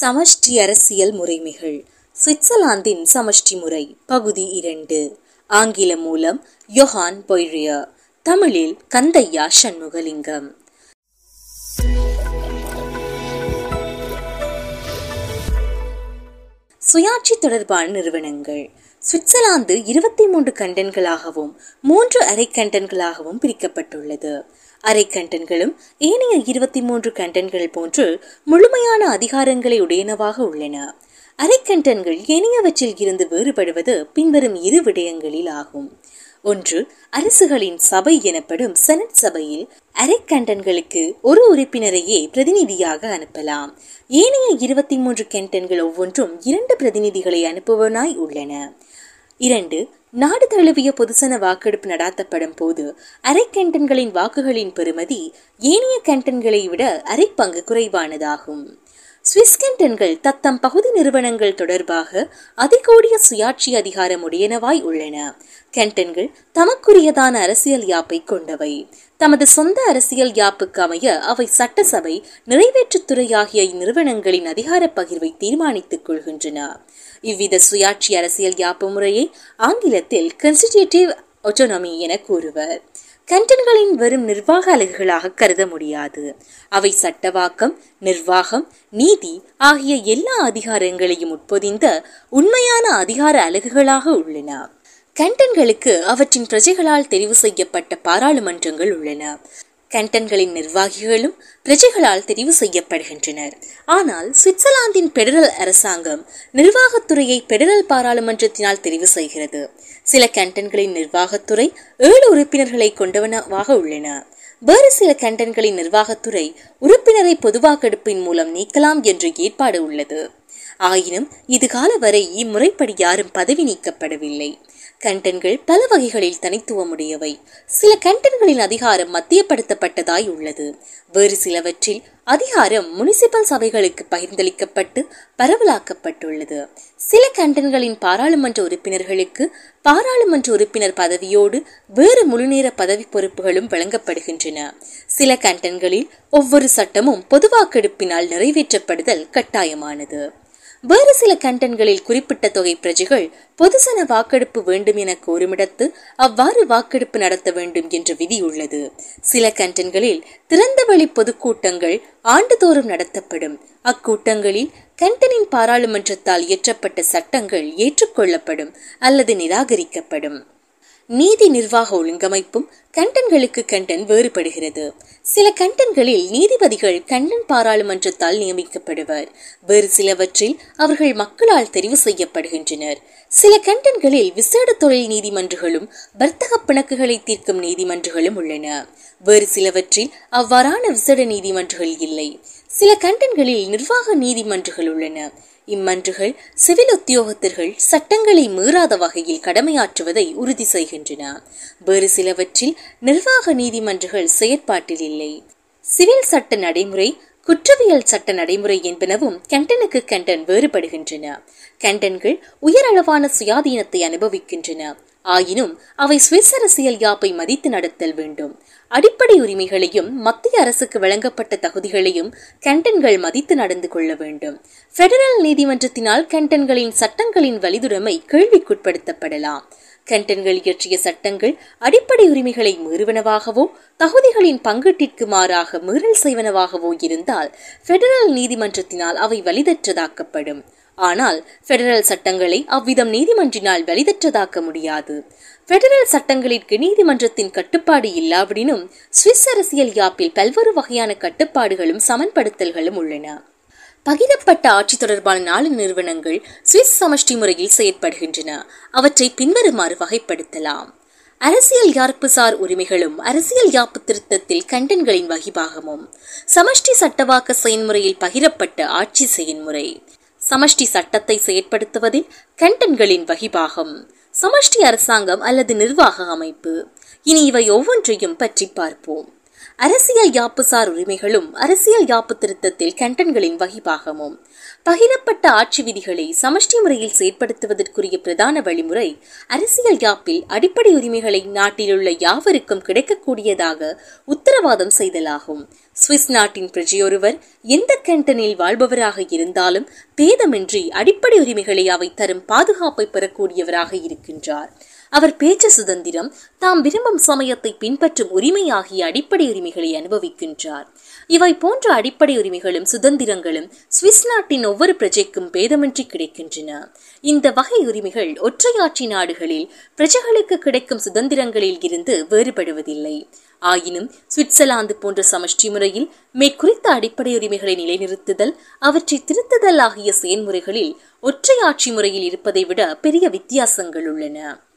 சமஷ்டி அரசியல் முறைமைகள். சுவிட்சர்லாந்தின் சமஷ்டி முறை பகுதி இரண்டு. ஆங்கிலம் மூலம் யோஹான் பொய்ரியா. தமிழில் கந்தையா சண்முகலிங்கம். சுயாட்சி தொடர்பான நிறுவனங்கள். சுவிட்சர்லாந்து இருபத்தி மூன்று கண்டன்களாகவும் மூன்று அரை கண்டன்களாகவும் பிரிக்கப்பட்டுள்ளது. அரை கண்டன்களும் ஏனைய இருபத்தி மூன்று கண்டன்கள் போன்று முழுமையான அதிகாரங்களை உடையனவாக உள்ளன. அரைக்கண்டன்கள் ஏனையவற்றில் இருந்து வேறுபடுவது பின்வரும் இரு விடயங்களில் ஆகும். ஒன்று அரசுகளின் சபை எனப்படும் செனட் சபையில் அரைக்கண்டன்களுக்கு ஒரு உறுப்பினரையே பிரதிநிதியாக அனுப்பலாம். ஏனைய இருபத்தி மூன்று கேண்டன்கள் ஒவ்வொன்றும் இரண்டு பிரதிநிதிகளை அனுப்புவனாய் உள்ளன. இரண்டு நாடு தழுவிய பொதுசன வாக்கெடுப்பு நடாத்தப்படும் போது அரை கேண்டன்களின் வாக்குகளின் பெறுமதி ஏனைய கேண்டன்களை விட அரை பங்கு குறைவானதாகும். சுவிஸ் கேண்டன்கள் தத்தம் பகுதி நிறுவனங்கள் தொடர்பாக அதிகோடிய சுயாட்சி அதிகாரம் உடையனவாய் உள்ளன. கேண்டன்கள் தமக்குரியதான அரசியல் யாப்பை கொண்டவை. தமது சொந்த அரசியல் யாப்புக்கு அமைய அவை சட்டசபை நிறைவேற்றுத்துறை ஆகிய இந்நிறுவனங்களின் அதிகார பகிர்வை தீர்மானித்துக் கொள்கின்றன. இவ்வித சுயாட்சி அரசியல் யாப்பு முறையை ஆங்கிலத்தில் கன்ஸ்டிடியூட்டிவ் ஒட்டோனமி என கூறுவர். கண்டன்களின் வெறும் நிர்வாக அலகுகளாக கருத முடியாது. அவை சட்டவாக்கம் நிர்வாகம் நீதி ஆகிய எல்லா அதிகாரங்களையும் உட்பொதிந்த உண்மையான அதிகார அலகுகளாக உள்ளன. கண்டன்களுக்கு அவற்றின் பிரஜைகளால் தெரிவு செய்யப்பட்ட பாராளுமன்றங்கள் உள்ளன. கண்டன்களின் நிர்வாகிகளும் பிரஜைகளால் தெரிவு செய்யப்படுகின்றனர். ஆனால் சுவிட்சர்லாந்தின் பெடரல் அரசாங்கம் நிர்வாகத்துறையை பெடரல் பாராளுமன்றத்தினால் தெரிவு செய்கிறது. சில கேண்டன்களின் நிர்வாகத்துறை ஏழு உறுப்பினர்களை கொண்டவனவாக உள்ளன. வேறு சில கேண்டன்களின் நிர்வாகத்துறை உறுப்பினரை பொதுவாக்கெடுப்பின் மூலம் நீக்கலாம் என்ற ஏற்பாடு உள்ளது. ஆயினும் இதுகால வரை இம்முறைப்படி யாரும் பதவி நீக்கப்படவில்லை. கண்டன்கள் பல வகைகளில் தனித்துவமுடையவை. சில கண்டன்களின் அதிகாரம் மத்தியப்படுத்தப்பட்டதாய் உள்ளது. வேறு சிலவற்றில் அதிகாரம் முனிசிபல் சபைகளுக்கு பகிர்ந்தளிக்கப்பட்டு பரவலாக்கப்பட்டுள்ளது. சில கண்டன்களின் பாராளுமன்ற உறுப்பினர்களுக்கு பாராளுமன்ற உறுப்பினர் பதவியோடு வேறு முழுநேர பதவி பொறுப்புகளும் வழங்கப்படுகின்றன. சில கண்டன்களில் ஒவ்வொரு சட்டமும் பொதுவாக்கெடுப்பினால் நிறைவேற்றப்படுதல் கட்டாயமானது. வேறு சில கண்டன்களில் குறிப்பிட்ட தொகை பிரஜைகள் பொதுசன வாக்கெடுப்பு வேண்டும் என கோருமிடத்து அவ்வாறு வாக்கெடுப்பு நடத்த வேண்டும் என்ற விதி உள்ளது. சில கண்டன்களில் திறந்தவெளி பொதுக்கூட்டங்கள் ஆண்டுதோறும் நடத்தப்படும். அக்கூட்டங்களில் கண்டனின் பாராளுமன்றத்தால் இயற்றப்பட்ட சட்டங்கள் ஏற்றுக்கொள்ளப்படும் அல்லது நிராகரிக்கப்படும். நீதி நிர்வாக ஒழுங்கமைப்பும் கண்டன்களுக்கு கண்டன் வேறுபடுகிறது. சில கண்டன்களில் நீதிபதிகள் கண்டன் பாராளுமன்றத்தால் நியமிக்கப்படுவர். வேறு சிலவற்றில் அவர்கள் மக்களால் தெரிவு செய்யப்படுகின்றனர். சில கண்டன்களில் விசேட தொழில் நீதிமன்றங்களும் வர்த்தக பிணக்குகளை தீர்க்கும் நீதிமன்றங்களும் உள்ளன. வேறு சிலவற்றில் அவ்வாறான விசேட நீதிமன்றங்கள் இல்லை. சில கண்டன்களில் நிர்வாக நீதிமன்றங்கள் உள்ளன. இம்மன்றுகள் சிவில் உத்தியோகத்தர்கள் சட்டங்களை மீறாத வகையில் கடமையாற்றுவதை உறுதி செய்கின்றன. வேறு சிலவற்றில் நிர்வாக நீதிமன்றங்கள் செயற்பாட்டில் இல்லை. சிவில் சட்ட நடைமுறை குற்றவியல் சட்ட நடைமுறை என்பனவும் கண்டனுக்கு கண்டன் வேறுபடுகின்றன. கண்டன்கள் உயரளவான சுயாதீனத்தை அனுபவிக்கின்றன. ஆயினும் அவை சுவிஸ் அரசியல் யாப்பை மதித்து நடத்தல் வேண்டும். அடிப்படை உரிமைகளையும் மத்திய அரசுக்கு வழங்கப்பட்ட தகுதிகளையும் கண்டன்கள் மதித்து நடந்து கொள்ள வேண்டும். பெடரல் நீதிமன்றத்தினால் கண்டன்களின் சட்டங்களின் வலிதுடைமை கேள்விக்குட்படுத்தப்படலாம். கண்டன்கள் இயற்றிய சட்டங்கள் அடிப்படை உரிமைகளை மீறுவனவாகவோ தகுதிகளின் பங்கீட்டிற்கு மாறாக மீறல் செய்வனவாகவோ இருந்தால் பெடரல் நீதிமன்றத்தினால் அவை வலிதற்றதாக்கப்படும். ஆனால் பெடரல் சட்டங்களை அவ்விதம் நீதிமன்றினால் வெளிதற்றதாக்க முடியாது. பெடரல் சட்டங்களிற்கு நீதிமன்றத்தின் கட்டுப்பாடு இல்லாவிடினும் சுவிஸ் அரசியல் யாப்பில் பல்வேறு வகையான கட்டுப்பாடுகளும் சமன்படுத்தல்களும் உள்ளன. பகிரப்பட்ட ஆட்சி தொடர்பான நாலு நிறுவனங்கள் சுவிஸ் சமஷ்டி முறையில் செயற்படுகின்றன. அவற்றை பின்வருமாறு வகைப்படுத்தலாம். அரசியல் யார்ப்புசார் உரிமைகளும் அரசியல் யாப்பு திருத்தத்தில் கண்டன்களின் வகிபாகமும். சமஷ்டி சட்டவாக்க செயன்முறையில் பகிரப்பட்ட ஆட்சி செயன்முறை. சமஷ்டி சட்டத்தை செயற்படுத்துவதில் கண்டன்களின் வகிபாகம் சமஷ்டி அரசாங்கம் அல்லது நிர்வாக அமைப்பு. இனி இவை ஒவ்வொன்றையும் பற்றி பார்ப்போம். அரசியல் யாப்புசார் உரிமைகளும் அரசியல் யாப்பு திருத்தத்தில் கண்டன்களின் வகிபாகமும். பகிரப்பட்ட ஆட்சி விதிகளை சமஷ்டி முறையில் செயற்படுத்துவதற்குரிய பிரதான வழிமுறை அரசியல் யாப்பில் அடிப்படை உரிமைகளை நாட்டிலுள்ள யாவருக்கும் கிடைக்கக்கூடியதாக உத்தரவாதம் செய்தலாகும். சுவிஸ் நாட்டின் பிரஜையொருவர் எந்த கேண்டனில் வாழ்பவராக இருந்தாலும் பேதமின்றி அடிப்படை உரிமைகளை அவை தரும் பாதுகாப்பை பெறக்கூடியவராக இருக்கின்றார். அவர் பேச்சு சுதந்திரம் தாம் விரும்பும் சமயத்தை பின்பற்றும் உரிமை ஆகிய அடிப்படை உரிமைகளை அனுபவிக்கின்றார். இவை போன்ற அடிப்படை உரிமைகளும் சுதந்திரங்களும் சுவிஸ் நாட்டின் ஒவ்வொரு பிரஜைக்கும் பேதமின்றி கிடைக்கின்றன. இந்த வகை உரிமைகள் ஒற்றையாட்சி நாடுகளில் பிரஜைகளுக்கு கிடைக்கும் சுதந்திரங்களில் இருந்து வேறுபடுவதில்லை. ஆயினும் சுவிட்சர்லாந்து போன்ற சமஷ்டி முறையில் மேற்குறித்த அடிப்படை உரிமைகளை நிலைநிறுத்துதல் அவற்றை திருத்துதல் ஆகிய செயல்முறைகளில் ஒற்றையாட்சி முறையில் இருப்பதை விட பெரிய வித்தியாசங்கள் உள்ளன.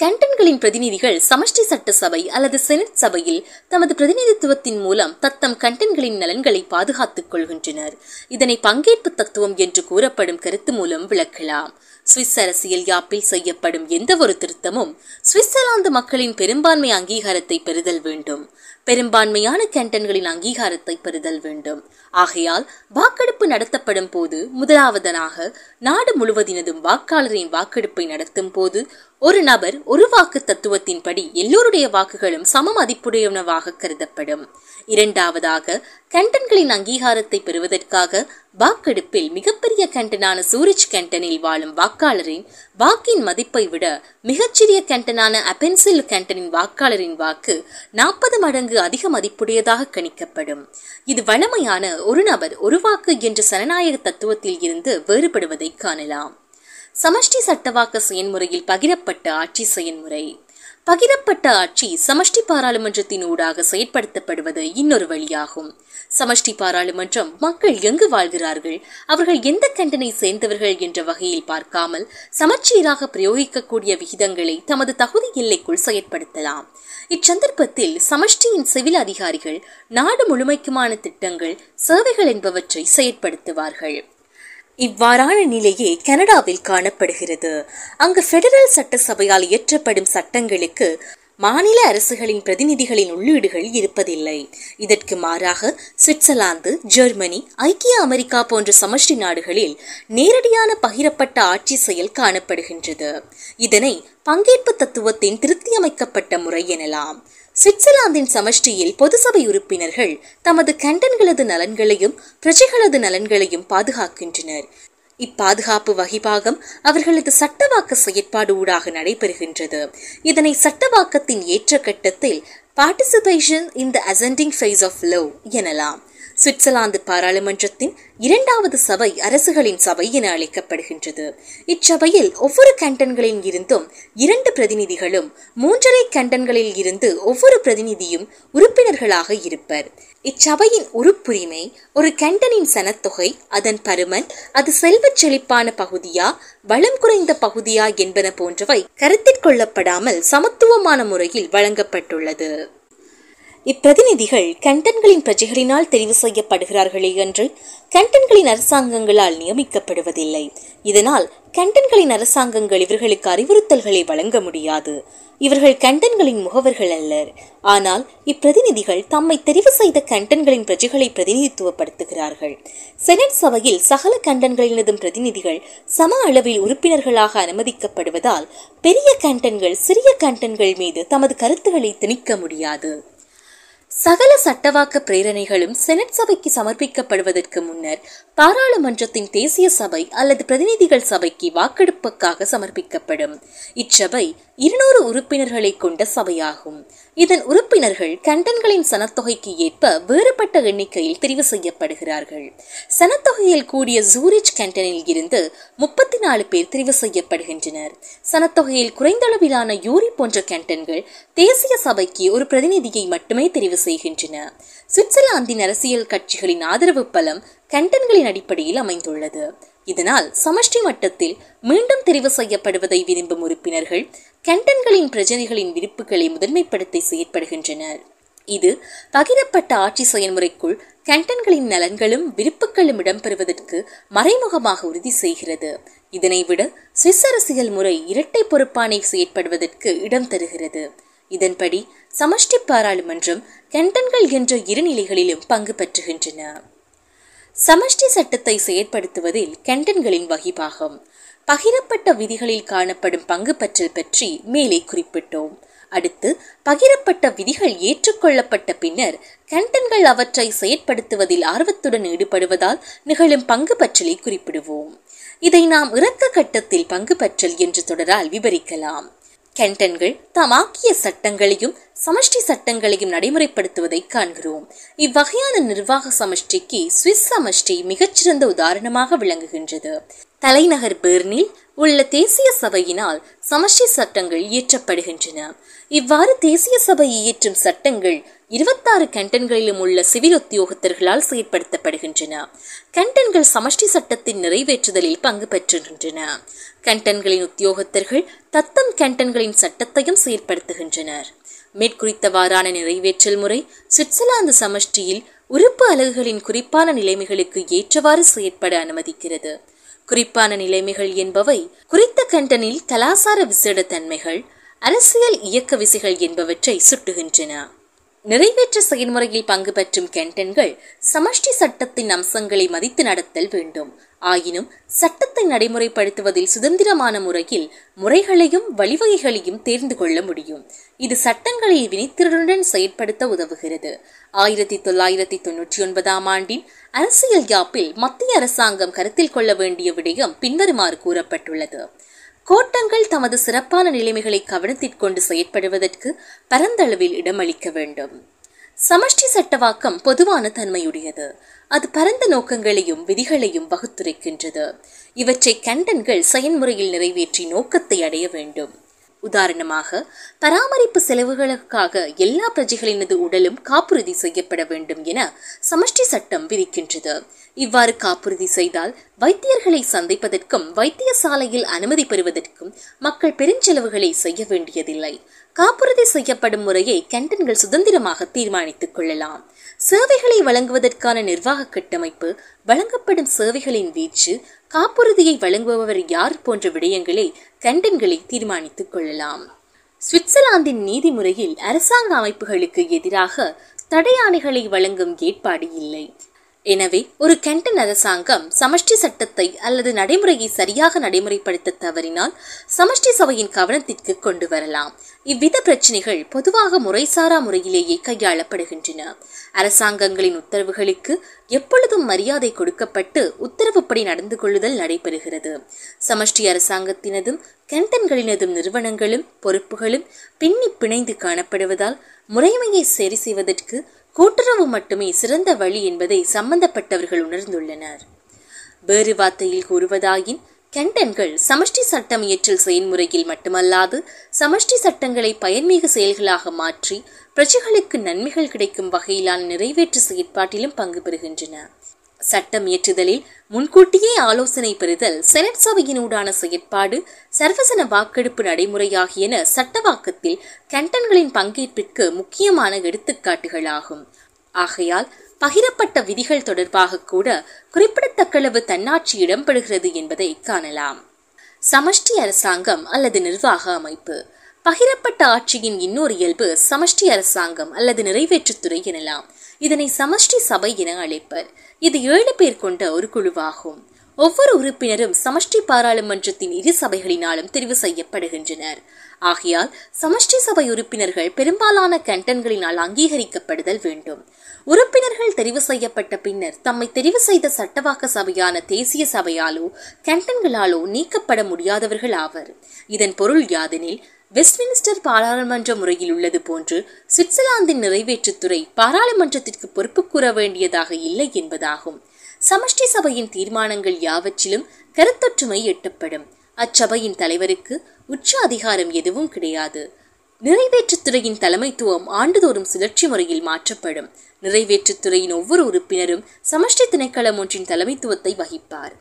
கேண்டன்களின் பிரதிநிதிகள் சமஷ்டி சட்டசபை அல்லது செனட் சபையில் தமது பிரதிநிதித்துவத்தின் மூலம் தத்தம் கண்டன்களின் நலன்களை பாதுகாத்துக் கொள்கின்றனர். இதனை பங்கேற்பு தத்துவம் என்று கூறப்படும் கருத்து மூலம் விளக்கலாம். சுவிஸ் அரசியல் யாப்பில் செய்யப்படும் எந்த ஒரு திருத்தமும் சுவிட்சர்லாந்து மக்களின் பெரும்பான்மை அங்கீகாரத்தை பெறுதல் வேண்டும். பெரும்பான்மையான கேண்டன்களின் அங்கீகாரத்தை பெறுதல் வேண்டும். ஆகையால் வாக்கெடுப்பு நடத்தப்படும் போது முதலாவதனாக நாடு முழுவதினதும் வாக்காளரின் வாக்கெடுப்பை நடத்தும் போது ஒரு நபர் ஒரு வாக்கு தத்துவத்தின்படி எல்லோருடைய வாக்குகளும் சம மதிப்புடையவனவாக கருதப்படும். இரண்டாவதாக கண்டன்களின் அங்கீகாரத்தை பெறுவதற்காக வாக்கெடுப்பில் மிகப்பெரிய கண்டனான சூரிச் கண்டனில் வாழும் வாக்காளரின் வாக்கின் மதிப்பை விட மிகச்சிறிய கண்டனான அபென்சில் கண்டனின் வாக்காளரின் வாக்கு நாற்பது மடங்கு அதிக மதிப்புடையதாக கணிக்கப்படும். இது வழமையான ஒரு நபர் ஒரு வாக்கு என்ற சனநாயக தத்துவத்தில் இருந்து வேறுபடுவதை காணலாம். சமஷ்டி சட்டவாக்க செயன்முறையில் பகிரப்பட்ட ஆட்சி செயன்முறை. பகிரப்பட்ட ஆட்சி சமஷ்டி பாராளுமன்றத்தின் ஊடாக செயற்படுத்தப்படுவது இன்னொரு வழியாகும். சமஷ்டி பாராளுமன்றம் மக்கள் எங்கு வாழ்கிறார்கள் அவர்கள் எந்த கண்டனை சேர்ந்தவர்கள் என்ற வகையில் பார்க்காமல் சமச்சீராக பிரயோகிக்கக்கூடிய விகிதங்களை தமது தகுதி எல்லைக்குள் செயற்படுத்தலாம். இச்சந்தர்ப்பத்தில் சமஷ்டியின் சிவில் அதிகாரிகள் நாடு முழுமைக்குமான திட்டங்கள் சேவைகள் என்பவற்றை செயற்படுத்துவார்கள். இவ்வாறான நிலையே கனடாவில் காணப்படுகிறது. அங்கு பெடரல் சட்டசபையால் இயற்றப்படும் சட்டங்களுக்கு மாநில அரசுகளின் பிரதிநிதிகளின் உள்ளீடுகள் இருப்பதில்லை. இதற்கு மாறாக சுவிட்சர்லாந்து ஜெர்மனி ஐக்கிய அமெரிக்கா போன்ற சமஷ்டி நாடுகளில் நேரடியான பகிரப்பட்ட ஆட்சி செயல் காணப்படுகின்றது. இதனை பங்கேற்பு தத்துவத்தின் திருத்தியமைக்கப்பட்ட முறை எனலாம். சுவிட்சர்லாந்தின் சமஷ்டியில் பொதுசபை உறுப்பினர்கள் தமது கண்டன்களது நலன்களையும் பிரஜைகளது நலன்களையும் பாதுகாக்கின்றனர். இப்பாதுகாப்பு வகிபாகம் அவர்களது சட்டவாக்க செயற்பாடு ஊடாக நடைபெறுகின்றது. இதனை சட்டவாக்கத்தின் ஏற்ற கட்டத்தில் participation in the ascending phase of love எனலாம். சுவிட்சர்லாந்து பாராளுமன்றத்தின் இரண்டாவது சபை அரசுகளின் சபை என அழைக்கப்படுகின்றது. இச்சபையில் ஒவ்வொரு கண்டன்களில் இருந்தும் இரண்டு பிரதிநிதிகளும் மூன்றரை கண்டன்களில் இருந்து ஒவ்வொரு பிரதிநிதியும் உறுப்பினர்களாக இருப்பர். இச்சபையின் உறுப்புரிமை ஒரு கண்டனின் சனத்தொகை அதன் பருமன் அது செல்வச் செழிப்பான பகுதியா வளம் குறைந்த பகுதியா என்பன போன்றவை கருத்தில் கொள்ளப்படாமல் சமத்துவமான முறையில் வழங்கப்பட்டுள்ளது. இப்பிரதிநிதிகள் கண்டன்களின் பிரஜைகளினால் தெரிவு செய்யப்படுகிறார்களே என்று கண்டன்களின் அரசாங்கங்களால் நியமிக்கப்படுவதில்லை. இதனால் கண்டன்களின் அரசாங்கங்கள் இவர்களுக்கு அறிவுறுத்தல்களை வழங்க முடியாது. இவர்கள் கண்டன்களின் முகவர்கள் அல்லர். ஆனால் இப்பிரதிநிதிகள் தம்மை தெரிவு செய்த கண்டன்களின் பிரஜைகளை பிரதிநிதித்துவப்படுத்துகிறார்கள். செனட் சபையில் சகல கண்டன்களினதும் பிரதிநிதிகள் சம அளவில் உறுப்பினர்களாக அனுமதிக்கப்படுவதால் பெரிய கண்டன்கள் சிறிய கண்டன்கள் மீது தமது கருத்துக்களை திணிக்க முடியாது. சகல சட்டவாக்க பிரேரணைகளும் செனட் சபைக்கு சமர்ப்பிக்கப்படுவதற்கு முன்னர் பாராளுமன்றத்தின் தேசிய சபை அல்லது பிரதிநிதிகள் சபைக்கு வாக்கெடுப்புக்காக சமர்ப்பிக்கப்படும். இச்சபை இருநூறு உறுப்பினர்களை கொண்ட சபையாகும். இதன் உறுப்பினர்கள் கண்டன்களின் சனத்தொகைக்கு ஏற்ப வேறுபட்ட எண்ணிக்கையில் தெரிவு செய்யப்படுகிறார்கள். சனத்தொகையில் கூடிய ஜூரிச் கண்டனில் இருந்து முப்பத்தி நாலு பேர் தெரிவு செய்யப்படுகின்றனர். சனத்தொகையில் குறைந்தளவிலான யூரி போன்ற கேண்டன்கள் தேசிய சபைக்கு ஒரு பிரதிநிதியை மட்டுமே தெரிவு செய்கின்றன. சுவிட்சர்லாந்தின் அரசியல் கட்சிகளின் ஆதரவு பலம் கண்டன்களின் அடிப்படையில் அமைந்துள்ளது. இதனால் சமஷ்டி மட்டத்தில் மீண்டும் தெரிவு செய்யப்படுவதை விரும்பும் உறுப்பினர்கள் கண்டன்களின் பிரஜனைகளின் விருப்புகளை முதன்மைப்படுத்தி செயற்படுகின்றனர். இது பகிரப்பட்ட ஆட்சி செயல்முறைக்குள் கண்டன்களின் நலன்களும் விருப்புகளும் இடம்பெறுவதற்கு மறைமுகமாக உறுதி செய்கிறது. இதனைவிட சுவிஸ் அரசியல் முறை இரட்டை பொறுப்பானை செயற்படுவதற்கு இடம் தருகிறது. இதன்படி சமஷ்டி பாராளுமன்றம் கண்டன்கள் என்ற இரு நிலைகளிலும் பங்கு பெற்றுகின்றன. சமஷ்டி சட்டத்தை செயற்படுத்துவதில் கண்டன்களின் வகிபாகம் பகிரப்பட்ட விதிகளில் காணப்படும் பங்கு பற்றல் பற்றி மேலே குறிப்பிட்டோம். அடுத்து பகிரப்பட்ட விதிகள் ஏற்றுக்கொள்ளப்பட்ட பின்னர் கண்டன்கள் அவற்றை செயற்படுத்துவதில் ஆர்வத்துடன் ஈடுபடுவதால் நிகழும் பங்கு பற்றலை குறிப்பிடுவோம். இதை நாம் இறக்க கட்டத்தில் பங்கு பற்றல் என்று தொடரால் விவரிக்கலாம். கெண்டன்கள் தமாக்கிய சட்டங்களையும் சமஷ்டி சட்டங்களையும் நடைமுறைப்படுத்துவதை காண்கிறோம். இவ்வகையான நிர்வாக சமஷ்டிக்கு சுவிஸ் சமஷ்டி மிகச்சிறந்த உதாரணமாக விளங்குகின்றது. தலைநகர் பெர்னில் உள்ள தேசிய சபையினால் சமஷ்டி சட்டங்கள் இயற்றப்படுகின்றன. இவ்வாறு தேசிய சபை இயற்றும் சட்டங்கள் இருபத்தாறு கண்டன்களிலும் உள்ள சிவில் உத்தியோகத்தர்களால் செயற்படுத்தப்படுகின்றன. கண்டன்கள் சமஷ்டி சட்டத்தின் நிறைவேற்றுதலில் பங்கு பெற்றுகின்றன கண்டன்களின் உத்தியோகத்தர்கள் தத்தம் கண்டன்களின் சட்டத்தையும் செயற்படுத்துகின்றனர். மேற்குறித்தவாறான நிறைவேற்றல் முறை சுவிட்சர்லாந்து சமஷ்டியில் உறுப்பு அலகுகளின் குறிப்பான நிலைமைகளுக்கு ஏற்றவாறு செயற்பட அனுமதிக்கிறது. குறிப்பான நிலைமைகள் என்பவை குறித்த கண்டனில் கலாசார விசேட தன்மைகள் அரசியல் இயக்க விசைகள் என்பவற்றை சுட்டுகின்றன. நிறைவேற்ற செயல்முறையில் பங்கு பெற்றும் கெண்டன்கள் சமஷ்டி சட்டத்தின் அம்சங்களை மதித்து நடத்தல் வேண்டும். ஆயினும் சட்டத்தை நடைமுறைப்படுத்துவதில் சுதந்திரமான முறையில் முறைகளையும் வழிவகைகளையும் தேர்ந்து கொள்ள முடியும். இது சட்டங்களை வினைத்திறனுடன் செயற்படுத்த உதவுகிறது. ஆயிரத்தி தொள்ளாயிரத்தி தொன்னூற்றி ஒன்பதாம் ஆண்டின் அரசியல் யாப்பில் மத்திய அரசாங்கம் கருத்தில் கொள்ள வேண்டிய விடயம் பின்வருமாறு கூறப்பட்டுள்ளது. கோட்டங்கள் தமது சிறப்பான நிலைமைகளை கவனத்திற்கொண்டு செயற்படுவதற்கு பரந்தளவில் இடமளிக்க வேண்டும். சமஷ்டி சட்டவாக்கம் பொதுவான தன்மையுடையது. அது பரந்த நோக்கங்களையும் விதிகளையும் வகுத்துரைக்கின்றது. இவற்றை கண்டன்கள் செயன்முறையில் நிறைவேற்றி நோக்கத்தை அடைய வேண்டும். உதாரணமாக பராமரிப்பு செலவுகளுக்காக எல்லா பிரஜைகளினது உடலும் காப்புறுதி செய்யப்பட வேண்டும் என சமஷ்டி சட்டம் விதிக்கின்றது. இவ்வாறு காப்புறுதி செய்தால் வைத்தியர்களை சந்திப்பதற்கும் வைத்தியசாலையில் அனுமதி பெறுவதற்கும் மக்கள் பெருஞ்செலவுகளை செய்ய வேண்டியதில்லை. காப்புறுதி செய்யப்படும் முறையை கேண்டன்கள் சுதந்திரமாக தீர்மானித்துக் கொள்ளலாம். சேவைகளை வழங்குவதற்கான நிர்வாக கட்டமைப்பு வழங்கப்படும் சேவைகளின் வீச்சு காப்புறுதியை வழங்குபவர் யார் போன்ற விடயங்களை கண்டன்களை தீர்மானித்துக் கொள்ளலாம். சுவிட்சர்லாந்தின் நீதிமுறையில் அரசாங்க அமைப்புகளுக்கு எதிராக தடையாணைகளை வழங்கும் ஏற்பாடு இல்லை. எனவே ஒரு கெண்டன் அரசாங்கம் சமஷ்டி சட்டத்தை அல்லது நடைமுறையை சரியாக நடைமுறைப்படுத்த தவறினால் சமஷ்டி சபையின் கவனத்திற்கு கொண்டு வரலாம். இவ்வித பிரச்சனைகள் பொதுவாக முறைசாரா முறையிலேயே கையாளப்படுகின்றன. அரசாங்கங்களின் உத்தரவுகளுக்கு எப்பொழுதும் மரியாதை கொடுக்கப்பட்டு உத்தரவுப்படி நடந்து கொள்ளுதல் நடைபெறுகிறது. சமஷ்டி அரசாங்கத்தினதும் கெண்டன்களினதும் நிறுவனங்களும் பொறுப்புகளும் பின்னி பிணைந்து காணப்படுவதால் முறைமையை சரி செய்வதற்கு கூட்டுறவு மட்டுமே சிறந்த வழி என்பதை சம்பந்தப்பட்டவர்கள் உணர்ந்துள்ளனர். வேறு வார்த்தையில் கூறுவதாயின் கெண்டன்கள் சமஷ்டி சட்டம் இயற்றல் செயல்முறையில் மட்டுமல்லாது சமஷ்டி சட்டங்களை பயன்மிகு செயல்களாக மாற்றி பிரஜைகளுக்கு நன்மைகள் கிடைக்கும் வகையிலான நிறைவேற்று செயற்பாட்டிலும் பங்கு பெறுகின்றன. சட்டம் இயற்றுதலில் முன்கூட்டியே ஆலோசனை பெறுதல் செனட் சபையினூடான செயற்பாடு சர்வசன வாக்கெடுப்பு நடைமுறையாகியன சட்டவாக்கத்தில் கண்டன்களின் பங்கேற்பிற்கு முக்கியமான எடுத்துக்காட்டுகளாகும். ஆகையால் பகிரப்பட்ட விதிகள் தொடர்பாக கூட குறிப்பிடத்தக்களவு தன்னாட்சி இடம்பெறுகிறது என்பதை காணலாம். சமஷ்டி அரசாங்கம் அல்லது நிர்வாக அமைப்பு. பகிரப்பட்ட ஆட்சியின் இன்னொரு இயல்பு சமஷ்டி அரசாங்கம் அல்லது நிறைவேற்றுத்துறை எனலாம். இதனை சமஷ்டி சபை என அழைப்பர். இது ஏழு பேர் கொண்ட ஒரு குழுவாகும். ஒவ்வொரு உறுப்பினரும் சமஷ்டி பாராளுமன்றத்தின் இரு சபைகளினாலும் தெரிவு செய்யப்படுகின்றனர். ஆகையால் சமஷ்டி சபை உறுப்பினர்கள் பெரும்பாலான கண்டன்களினால் அங்கீகரிக்கப்படுதல் வேண்டும். உறுப்பினர்கள் தெரிவு செய்யப்பட்ட பின்னர் தம்மை தெரிவு செய்த சட்டவாக்க சபையான தேசிய சபையாலோ கண்டன்களாலோ நீக்கப்பட முடியாதவர்கள் ஆவர். இதன் பொருள் யாதெனில் வெஸ்ட்மினிஸ்டர் பாராளுமன்ற முறையில் உள்ளது போன்று சுவிட்சர்லாந்தின் நிறைவேற்றுத்துறை பாராளுமன்றத்திற்கு பொறுப்பு கூற வேண்டியதாக இல்லை என்பதாகும். சமஷ்டி சபையின் தீர்மானங்கள் யாவற்றிலும் கருத்தொற்றுமை எட்டப்படும். அச்சபையின் தலைவருக்கு உச்ச அதிகாரம் எதுவும் கிடையாது. நிறைவேற்றுத்துறையின் தலைமைத்துவம் ஆண்டுதோறும் சுழற்சி முறையில் மாற்றப்படும். நிறைவேற்றுத்துறையின் ஒவ்வொரு உறுப்பினரும் சமஷ்டி திணைக்களம் ஒன்றின் தலைமைத்துவத்தை வகிப்பார்.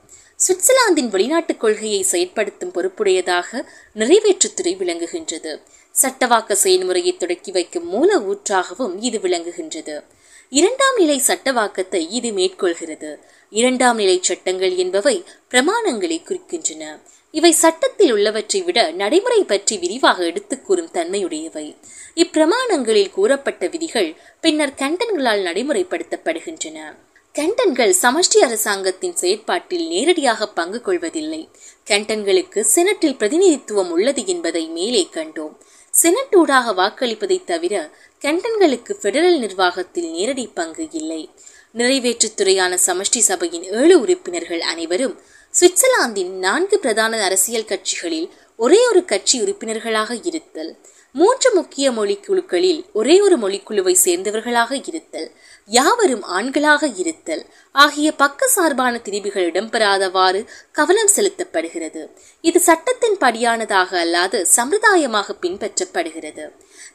சுவிட்சர்லாந்தின் வெளிநாட்டுக் கொள்கையை செயற்படுத்தும் பொறுப்புடையதாக நிறைவேற்றுத்துறை விளங்குகின்றது. சட்டவாக்க செயல்முறையை தொடக்கி வைக்கும் மூல ஊற்றாகவும் இது விளங்குகின்றது. இரண்டாம் நிலை சட்டவாக்கத்தை இது மேற்கொள்கிறது. இரண்டாம் நிலை சட்டங்கள் என்பவை பிரமாணங்களை குறிக்கின்றன. இவை சட்டத்தில் உள்ளவற்றை விட நடைமுறை பற்றி விரிவாக எடுத்துக் கூறும் தன்மையுடையவை. இப்பிரமாணங்களில் கூறப்பட்ட விதிகள் பின்னர் கண்டன்களால் நடைமுறைப்படுத்தப்படுகின்றன. கண்டன்கள் சமஷ்டி அரசாங்கத்தின் செயற்பாட்டில் நேரடியாக பங்கு கொள்வதில்லை. கண்டன்களுக்கு செனட்டில் பிரதிநிதித்துவம் உள்ளது என்பதை மேலே கண்டோம். செனட் ஊடாக வாக்களிப்பதை தவிர கண்டன்களுக்கு பெடரல் நிர்வாகத்தில் நேரடி பங்கு இல்லை. நிறைவேற்றுத்துறையான சமஷ்டி சபையின் ஏழு உறுப்பினர்கள் அனைவரும் சுவிட்சர்லாந்தின் நான்கு பிரதான அரசியல் கட்சிகளில் ஒரே ஒரு கட்சி உறுப்பினர்களாக இருத்தல். மூன்று முக்கிய மொழிக்குழுக்களில் ஒரே ஒரு மொழிக்குழுவை சேர்ந்தவர்களாக இருத்தல். யாவரும் ஆண்களாக இருத்தல். ஆகிய பக்க சார்பான திரிவுகள் இடம்பெறாதவாறு கவனம் செலுத்தப்படுகிறது. இது சட்டத்தின் படியானதாக அல்லாது சம்பிரதாயமாக பின்பற்றப்படுகிறது.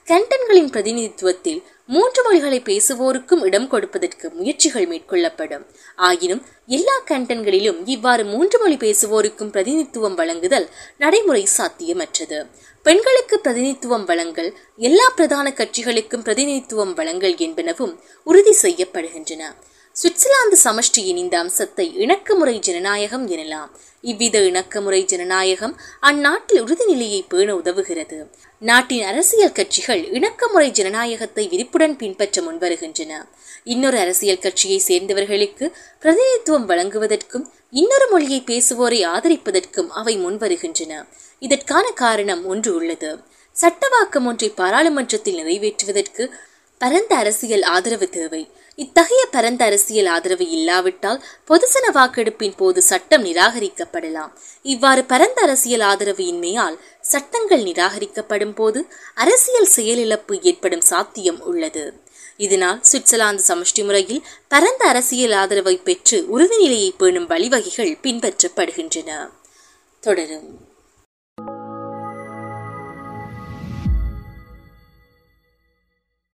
கண்டன்களின் பிரதிநிதித்துவத்தில் மூன்று மொழிகளை பேசுவோருக்கும் இடம் கொடுப்பதற்கு முயற்சிகள் மேற்கொள்ளப்படும். ஆயினும் எல்லா கண்டன்களிலும் இவ்வாறு மூன்று மொழி பேசுவோருக்கும் பிரதிநிதித்துவம் வழங்குதல் நடைமுறை சாத்தியமற்றது. பெண்களுக்கு பிரதிநிதித்துவம் வழங்கல் எல்லா பிரதான கட்சிகளுக்கும் பிரதிநிதித்துவம் வழங்கல் என்பனவும் உறுதி செய்யப்படுகின்றன. சுவிட்சர்லாந்து சமஷ்டியின் இந்த அம்சத்தை இணக்கமுறை ஜனநாயகம் எனலாம். இவ்வித இணக்கமுறை ஜனநாயகம் அந்நாட்டில் உறுதிநிலையை பேண உதவுகிறது. நாட்டின் அரசியல் கட்சிகள் இணக்கமுறை ஜனநாயகத்தை விரிப்புடன் பின்பற்ற முன்வருகின்றன. இன்னொரு அரசியல் கட்சியை சேர்ந்தவர்களுக்கு பிரதிநிதித்துவம் வழங்குவதற்கும் இன்னொரு மொழியை பேசுவோரை ஆதரிப்பதற்கும் அவை முன்வருகின்றன. இதற்கான காரணம் ஒன்று உள்ளது. சட்டவாக்கம் ஒன்றை பாராளுமன்றத்தில் நிறைவேற்றுவதற்கு பரந்த அரசியல் ஆதரவு தேவை. இத்தகைய பரந்த அரசியல் ஆதரவு இல்லாவிட்டால் பொதுசன வாக்கெடுப்பின் போது சட்டம் நிராகரிக்கப்படலாம். இவ்வாறு பரந்த அரசியல் ஆதரவு இன்மையால் சட்டங்கள் நிராகரிக்கப்படும் போது அரசியல் செயலிழப்பு ஏற்படும் சாத்தியம் உள்ளது. இதனால் சுவிட்சர்லாந்து சமஷ்டி முறையில் பரந்த அரசியல் ஆதரவை பெற்று உறுதிநிலையை பேணும் வழிவகைகள் பின்பற்றப்படுகின்றன. தொடரும்.